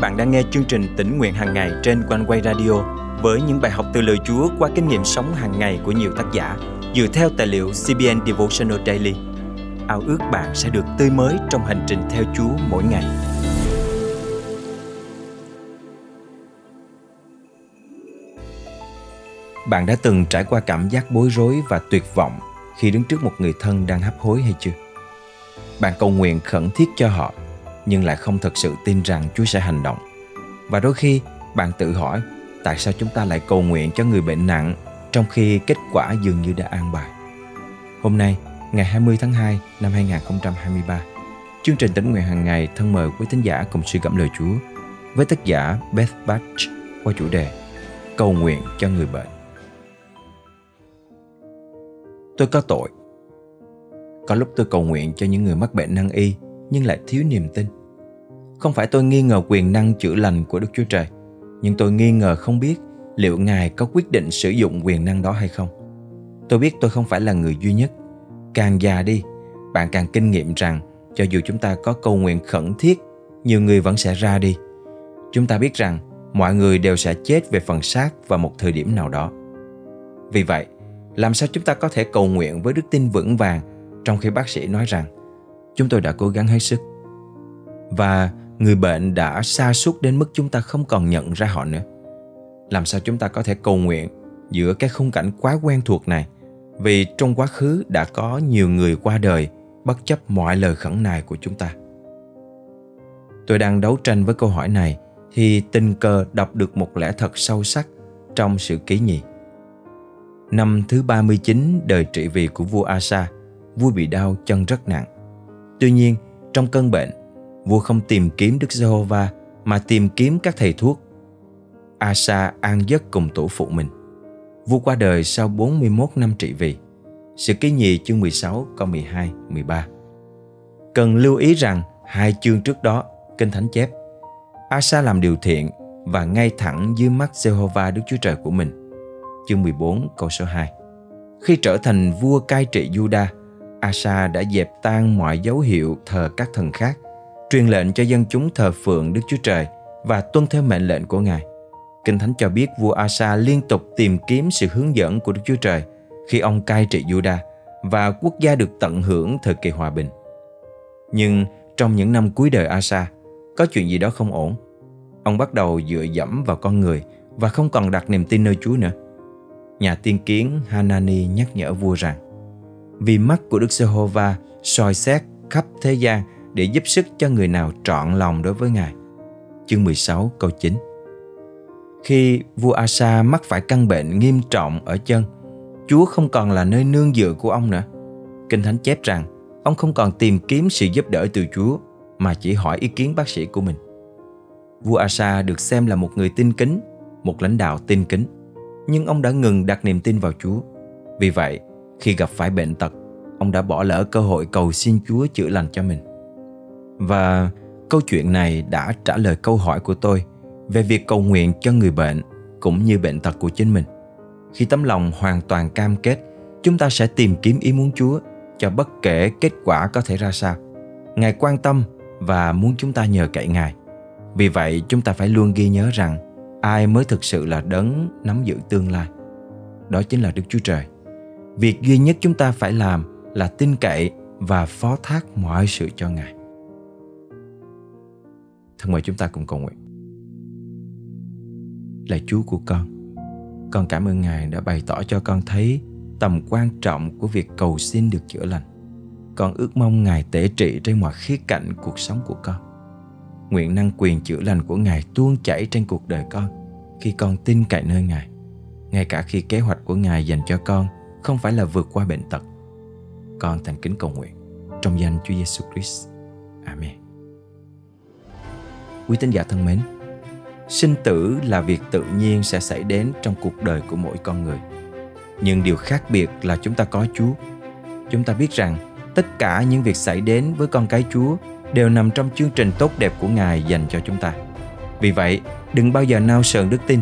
bạn đang nghe chương trình tỉnh nguyện hàng ngày trên quanh quay radio với những bài học từ lời Chúa qua kinh nghiệm sống hàng ngày của nhiều tác giả dựa theo tài liệu CBN Devotional Daily. Ao ước bạn sẽ được tươi mới trong hành trình theo Chúa mỗi ngày. Bạn đã từng trải qua cảm giác bối rối và tuyệt vọng khi đứng trước một người thân đang hấp hối hay chưa? Bạn cầu nguyện khẩn thiết cho họ nhưng lại không thật sự tin rằng Chúa sẽ hành động. Và đôi khi bạn tự hỏi tại sao chúng ta lại cầu nguyện cho người bệnh nặng trong khi kết quả dường như đã an bài. Hôm nay, ngày 20 tháng 2 năm 2023, chương trình tỉnh nguyện hàng ngày thân mời quý thính giả cùng suy gẫm lời Chúa với tác giả Beth Batch qua chủ đề Cầu nguyện cho người bệnh. Tôi có tội. Có lúc tôi cầu nguyện cho những người mắc bệnh năng y nhưng lại thiếu niềm tin. Không phải tôi nghi ngờ quyền năng chữa lành của Đức Chúa Trời, nhưng tôi nghi ngờ không biết liệu Ngài có quyết định sử dụng quyền năng đó hay không. Tôi biết tôi không phải là người duy nhất. Càng già đi, bạn càng kinh nghiệm rằng cho dù chúng ta có cầu nguyện khẩn thiết, nhiều người vẫn sẽ ra đi. Chúng ta biết rằng mọi người đều sẽ chết về phần xác vào một thời điểm nào đó. Vì vậy, làm sao chúng ta có thể cầu nguyện với đức tin vững vàng trong khi bác sĩ nói rằng chúng tôi đã cố gắng hết sức và người bệnh đã xa suốt đến mức chúng ta không còn nhận ra họ nữa làm sao chúng ta có thể cầu nguyện giữa cái khung cảnh quá quen thuộc này vì trong quá khứ đã có nhiều người qua đời bất chấp mọi lời khẩn nài của chúng ta tôi đang đấu tranh với câu hỏi này thì tình cờ đọc được một lẽ thật sâu sắc trong sự ký nhì. Năm thứ 39 đời trị vì của vua Asa, vua bị đau chân rất nặng. Tuy nhiên, trong cơn bệnh, vua không tìm kiếm Đức Giê-hô-va mà tìm kiếm các thầy thuốc. Asa an giấc cùng tổ phụ mình. Vua qua đời sau 41 năm trị vì. Sự ký nhì chương 16 câu 12, 13. Cần lưu ý rằng hai chương trước đó, Kinh Thánh chép Asa làm điều thiện và ngay thẳng dưới mắt Jehovah Đức Chúa Trời của mình. Chương 14 câu số 2 Khi trở thành vua cai trị Juda, Asa đã dẹp tan mọi dấu hiệu thờ các thần khác truyền lệnh cho dân chúng thờ phượng Đức Chúa Trời và tuân theo mệnh lệnh của Ngài. Kinh Thánh cho biết vua Asa liên tục tìm kiếm sự hướng dẫn của Đức Chúa Trời khi ông cai trị Juda và quốc gia được tận hưởng thời kỳ hòa bình. Nhưng trong những năm cuối đời Asa, có chuyện gì đó không ổn. Ông bắt đầu dựa dẫm vào con người và không còn đặt niềm tin nơi Chúa nữa. Nhà tiên kiến Hanani nhắc nhở vua rằng vì mắt của Đức Giê-hô-va soi xét khắp thế gian để giúp sức cho người nào trọn lòng đối với Ngài. Chương 16 câu 9 Khi vua Asa mắc phải căn bệnh nghiêm trọng ở chân, Chúa không còn là nơi nương dựa của ông nữa. Kinh Thánh chép rằng ông không còn tìm kiếm sự giúp đỡ từ Chúa mà chỉ hỏi ý kiến bác sĩ của mình. Vua Asa được xem là một người tin kính, một lãnh đạo tin kính, nhưng ông đã ngừng đặt niềm tin vào Chúa. Vì vậy, khi gặp phải bệnh tật, ông đã bỏ lỡ cơ hội cầu xin Chúa chữa lành cho mình. Và câu chuyện này đã trả lời câu hỏi của tôi về việc cầu nguyện cho người bệnh cũng như bệnh tật của chính mình. Khi tấm lòng hoàn toàn cam kết, chúng ta sẽ tìm kiếm ý muốn Chúa cho bất kể kết quả có thể ra sao. Ngài quan tâm và muốn chúng ta nhờ cậy Ngài. Vì vậy, chúng ta phải luôn ghi nhớ rằng ai mới thực sự là đấng nắm giữ tương lai. Đó chính là Đức Chúa Trời. Việc duy nhất chúng ta phải làm là tin cậy và phó thác mọi sự cho Ngài. Thân mời chúng ta cùng cầu nguyện. là Chúa của con, con cảm ơn Ngài đã bày tỏ cho con thấy tầm quan trọng của việc cầu xin được chữa lành. Con ước mong Ngài tể trị trên mọi khía cạnh cuộc sống của con. Nguyện năng quyền chữa lành của Ngài tuôn chảy trên cuộc đời con khi con tin cậy nơi Ngài. Ngay cả khi kế hoạch của Ngài dành cho con không phải là vượt qua bệnh tật. Con thành kính cầu nguyện trong danh Chúa Giêsu Christ. Amen. Quý tín giả thân mến, sinh tử là việc tự nhiên sẽ xảy đến trong cuộc đời của mỗi con người. Nhưng điều khác biệt là chúng ta có Chúa. Chúng ta biết rằng tất cả những việc xảy đến với con cái Chúa đều nằm trong chương trình tốt đẹp của Ngài dành cho chúng ta. Vì vậy, đừng bao giờ nao sờn đức tin.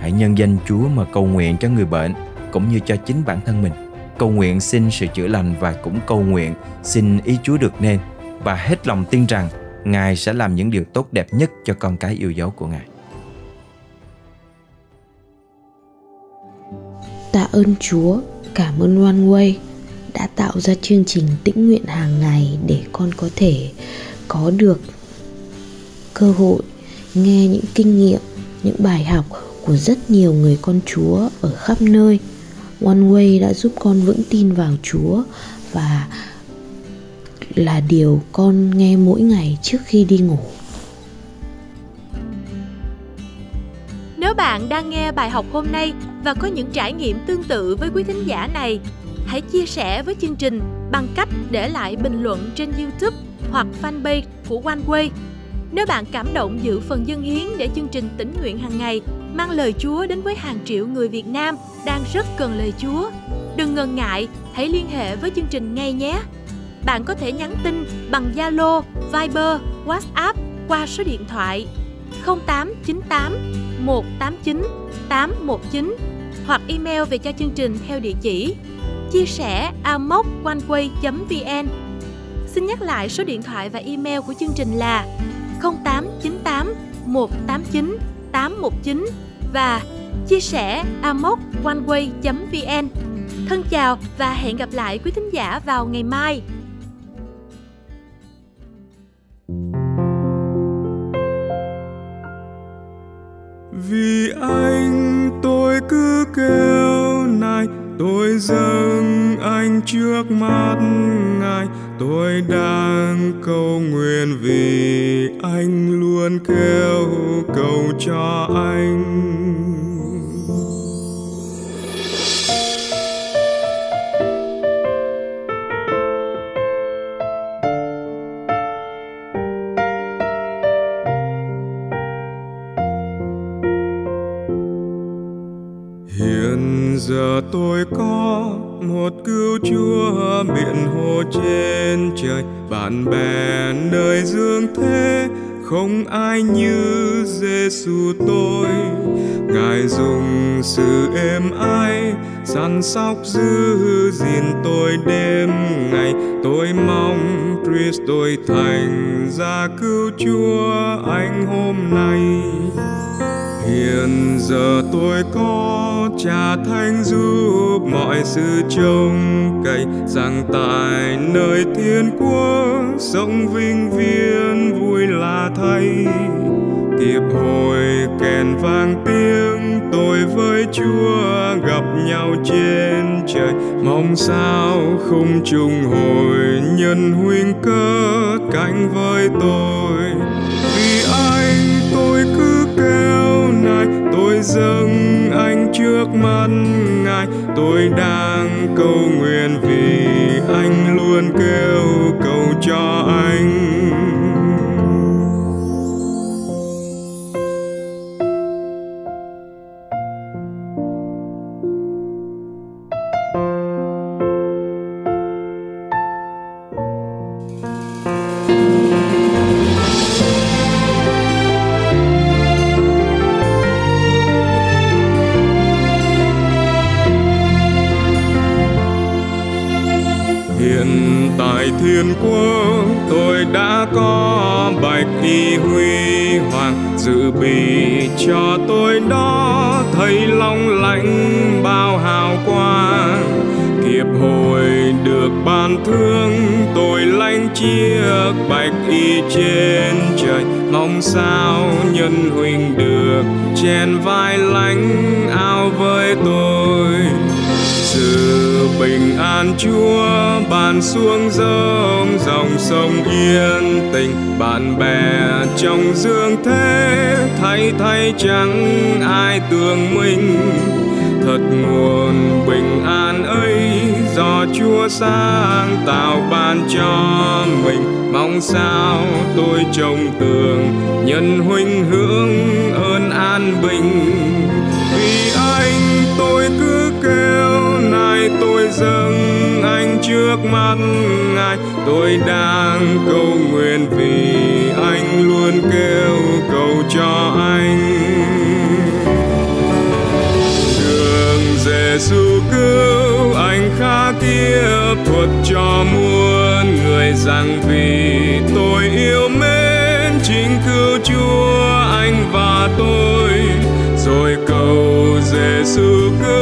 Hãy nhân danh Chúa mà cầu nguyện cho người bệnh cũng như cho chính bản thân mình. Cầu nguyện xin sự chữa lành và cũng cầu nguyện xin ý Chúa được nên và hết lòng tin rằng Ngài sẽ làm những điều tốt đẹp nhất cho con cái yêu dấu của Ngài. Tạ ơn Chúa, cảm ơn One Way đã tạo ra chương trình tĩnh nguyện hàng ngày để con có thể có được cơ hội nghe những kinh nghiệm, những bài học của rất nhiều người con Chúa ở khắp nơi. One Way đã giúp con vững tin vào Chúa và là điều con nghe mỗi ngày trước khi đi ngủ. Nếu bạn đang nghe bài học hôm nay và có những trải nghiệm tương tự với quý thính giả này, hãy chia sẻ với chương trình bằng cách để lại bình luận trên YouTube hoặc fanpage của OneWay. Nếu bạn cảm động giữ phần dân hiến để chương trình tỉnh nguyện hàng ngày mang lời Chúa đến với hàng triệu người Việt Nam đang rất cần lời Chúa, đừng ngần ngại, hãy liên hệ với chương trình ngay nhé. Bạn có thể nhắn tin bằng Zalo, Viber, WhatsApp qua số điện thoại 0898 189 819 hoặc email về cho chương trình theo địa chỉ chia sẻ amoconeway.vn Xin nhắc lại số điện thoại và email của chương trình là 0898 189 819 và chia sẻ amoconeway.vn Thân chào và hẹn gặp lại quý thính giả vào ngày mai. Vì anh tôi cứ kêu này, tôi dâng anh trước mắt ngài. Tôi đang cầu nguyện vì anh luôn kêu cầu cho anh. Giờ tôi có một cứu chúa biển hồ trên trời. Bạn bè nơi dương thế, không ai như Giêsu tôi. Ngài dùng sự êm ái săn sóc giữ gìn tôi đêm ngày. Tôi mong Christ tôi thành ra cứu chúa anh hôm nay hiện giờ tôi có cha thánh giúp mọi sự trông cậy, rằng tại nơi thiên quốc sống vinh viên vui là thay kịp hồi kèn vang tiếng, tôi với chúa gặp nhau trên trời. Mong sao không trùng hồi nhân huynh cơ cánh với tôi. Vì anh tôi cứ kêu dâng anh trước mắt ngài. Tôi đang cầu nguyện vì anh luôn kêu cầu cho anh. Thiên quốc tôi đã có bạch y huy hoàng, dự bị cho tôi đó thấy long lãnh bao hào quang. Kịp hồi được ban thương, tôi lanh chiếc bạch y trên trời. Mong sao nhân huynh được chen vai lánh ao với tôi sự bình an chúa ban xuống dòng dòng sông yên tình bạn bè trong dương thế thay thay chẳng ai tương minh thật nguồn bình an ấy do chúa sáng tạo ban cho mình. Mong sao tôi trông tường, nhân huynh hướng ơn an bình. Vì anh tôi cứ nay tôi dâng anh trước mắt ngài. Tôi đang cầu nguyện vì anh luôn kêu cầu cho anh. Đường Giêsu cứu anh khá kia thuật cho muôn người rằng vì tôi yêu mến. Chính cứu Chúa anh và tôi. Rồi cầu Giêsu cứu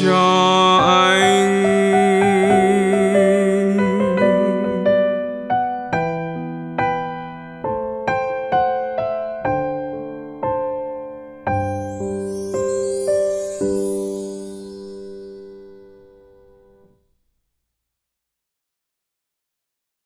John.